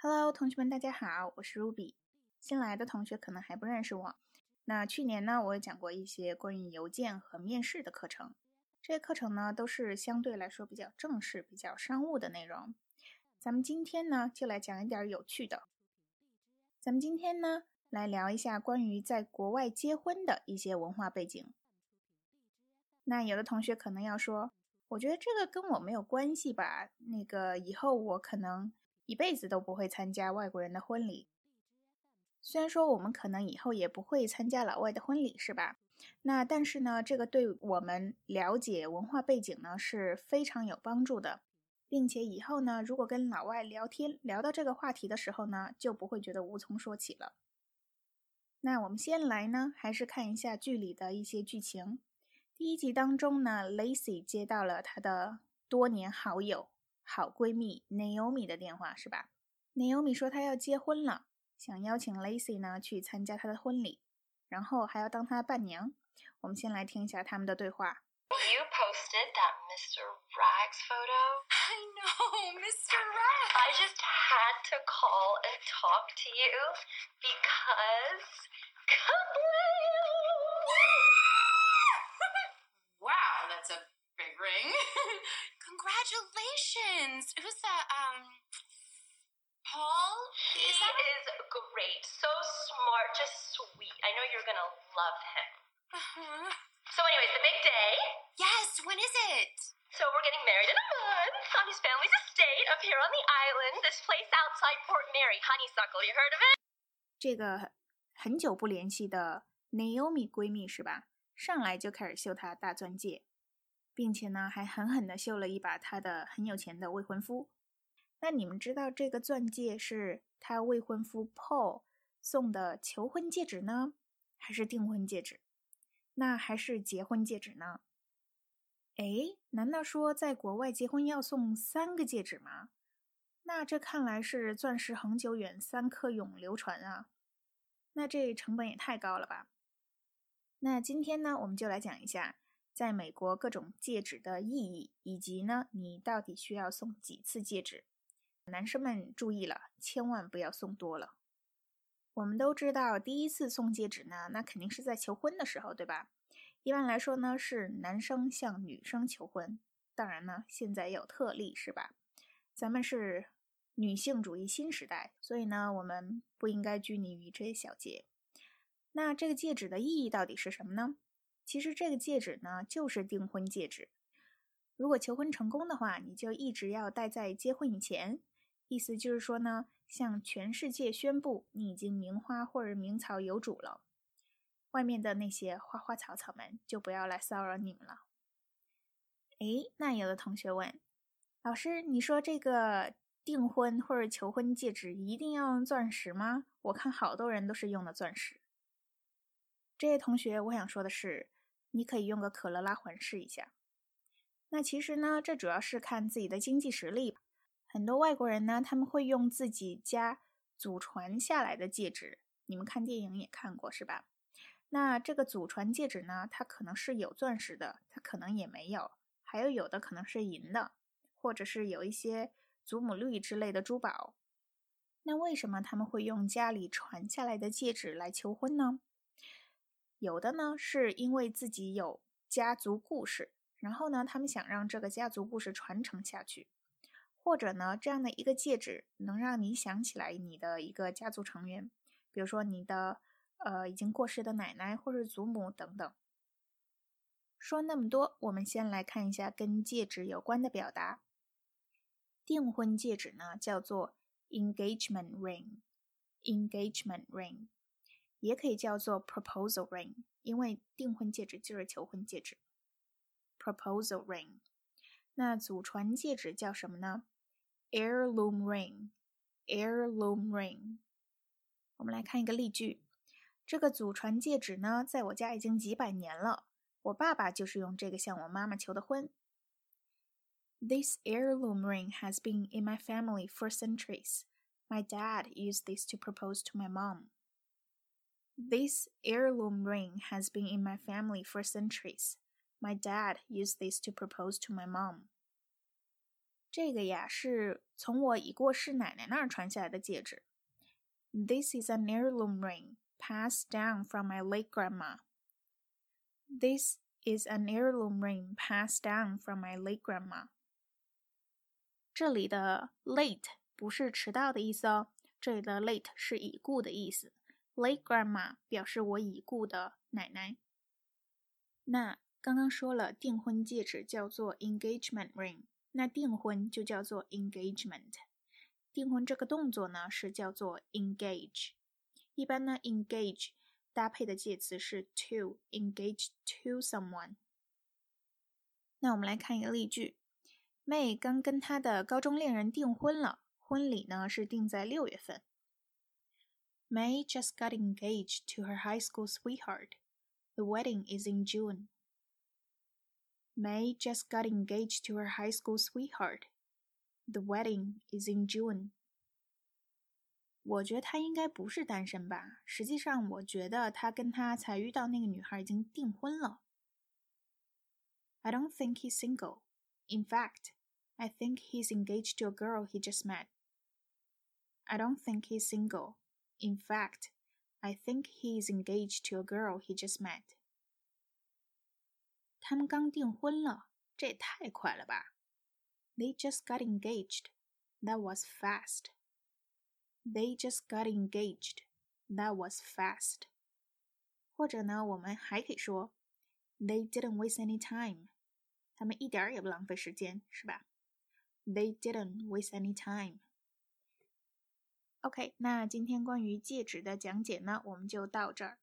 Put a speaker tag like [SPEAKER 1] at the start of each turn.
[SPEAKER 1] Hello，同学们，大家好，我是 Ruby。新来的同学可能还不认识我。那去年呢，我也讲过一些关于邮件和面试的课程。这些课程呢，都是相对来说比较正式、比较商务的内容。咱们今天呢，就来讲一点有趣的。咱们今天呢，来聊一下关于在国外结婚的一些文化背景。那有的同学可能要说，我觉得这个跟我没有关系吧？那个以后我可能一辈子都不会参加外国人的婚礼。虽然说我们可能以后也不会参加老外的婚礼，是吧？那但是呢，这个对我们了解文化背景呢是非常有帮助的，并且以后呢，如果跟老外聊天聊到这个话题的时候呢，就不会觉得无从说起了。那我们先来呢，还是看一下剧里的一些剧情。第一集当中呢，Lacy 接到了她的多年好友、好闺蜜 Naomi 的电话，是吧？Naomi 说她要结婚了，想邀请 Lacy 呢去参加她的婚礼，然后还要当她的伴娘。我们先来听一下他们的对话。
[SPEAKER 2] You posted that Mr. Rags photo?
[SPEAKER 3] I know, Mr. Rags.
[SPEAKER 2] I just had to call and talk to you because.
[SPEAKER 3] Congratulations. Who's that? Um, Paul?
[SPEAKER 2] He
[SPEAKER 3] Is that?
[SPEAKER 2] is great. So smart, just sweet. I know you're gonna love him.
[SPEAKER 3] Uh-huh.
[SPEAKER 2] So, anyways, the big day.
[SPEAKER 3] Yes. When is it?
[SPEAKER 2] So, we're getting married in a month on his family's estate up here on the island. This place outside Port Mary, Honeysuckle. You heard of it?
[SPEAKER 1] 这个很久不联系的 Naomi 闺蜜是吧？上来就开始秀她大钻戒， 并且呢还狠狠地秀了一把她的很有钱的未婚夫。那你们知道这个钻戒是她未婚夫 Paul 送的求婚戒指呢，还是订婚戒指？那还是结婚戒指呢？诶，难道说在国外结婚要送三个戒指吗？那这看来是钻石恒久远，三颗永流传啊！那这成本也太高了吧？那今天呢，我们就来讲一下在美国各种戒指的意义，以及呢，你到底需要送几次戒指？男生们注意了，千万不要送多了。我们都知道，第一次送戒指呢，那肯定是在求婚的时候，对吧？一般来说呢，是男生向女生求婚。当然呢，现在也有特例，是吧？咱们是女性主义新时代，所以呢，我们不应该拘泥于这些小节。那这个戒指的意义到底是什么呢？其实这个戒指呢，就是订婚戒指。如果求婚成功的话，你就一直要戴在结婚以前。意思就是说呢，向全世界宣布你已经名花或者名草有主了，外面的那些花花草草们就不要来骚扰你们了。诶，那有的同学问，老师，你说这个订婚或者求婚戒指一定要用钻石吗？我看好多人都是用的钻石。这位同学，我想说的是，你可以用个可乐拉环试一下。那其实呢，这主要是看自己的经济实力吧。很多外国人呢，他们会用自己家祖传下来的戒指，你们看电影也看过是吧？那这个祖传戒指呢，它可能是有钻石的，它可能也没有，还有有的可能是银的，或者是有一些祖母绿之类的珠宝。那为什么他们会用家里传下来的戒指来求婚呢？有的呢，是因为自己有家族故事，然后呢，他们想让这个家族故事传承下去，或者呢，这样的一个戒指能让你想起来你的一个家族成员，比如说你的呃已经过世的奶奶或者祖母等等。说那么多，我们先来看一下跟戒指有关的表达。订婚戒指呢，叫做 engagement ring，engagement ring。也可以叫做 proposal ring，因为订婚戒指就是求婚戒指。proposal ring，那祖传戒指叫什么呢？heirloom ring，heirloom ring。我们来看一个例句，这个祖传戒指呢，在我家已经几百年了，我爸爸就是用这个向我妈妈求的婚。This heirloom ring has been in my family for centuries. My dad used this to propose to my mom. This heirloom ring has been in my family for centuries. My dad used this to propose to my mom. 这个呀是从我已过世奶奶那儿传下来的戒指。This is an heirloom ring passed down from my late grandma. This is an heirloom ring passed down from my late grandma. 这里的 late 不是迟到的意思哦，这里的 late 是已故的意思。 Late grandma 表示我已故的奶奶。那刚刚说了，订婚戒指叫做 engagement ring，那订婚就叫做 engagement。订婚这个动作呢是叫做 engage。一般呢，engage 搭配的介词是 to，engage to someone。那我们来看一个例句：May 刚跟她的高中恋人订婚了，婚礼呢是定在六月份。May just got engaged to her high school sweetheart. The wedding is in June. May just got engaged to her high school sweetheart. The wedding is in June. 我觉得他应该不是单身吧？实际上，我觉得他跟他才遇到那个女孩已经订婚了。I don't think he's single. In fact, I think he's engaged to a girl he just met. I don't think he's single. In fact, I think he is engaged to a girl he just met. 他们刚订婚了，这也太快了吧！They just got engaged. That was fast. They just got engaged. That was fast. 或者呢，我们还可以说，They didn't waste any time. 他们一点儿也不浪费时间，是吧？They didn't waste any time. OK，那今天关于戒指的讲解呢，我们就到这儿。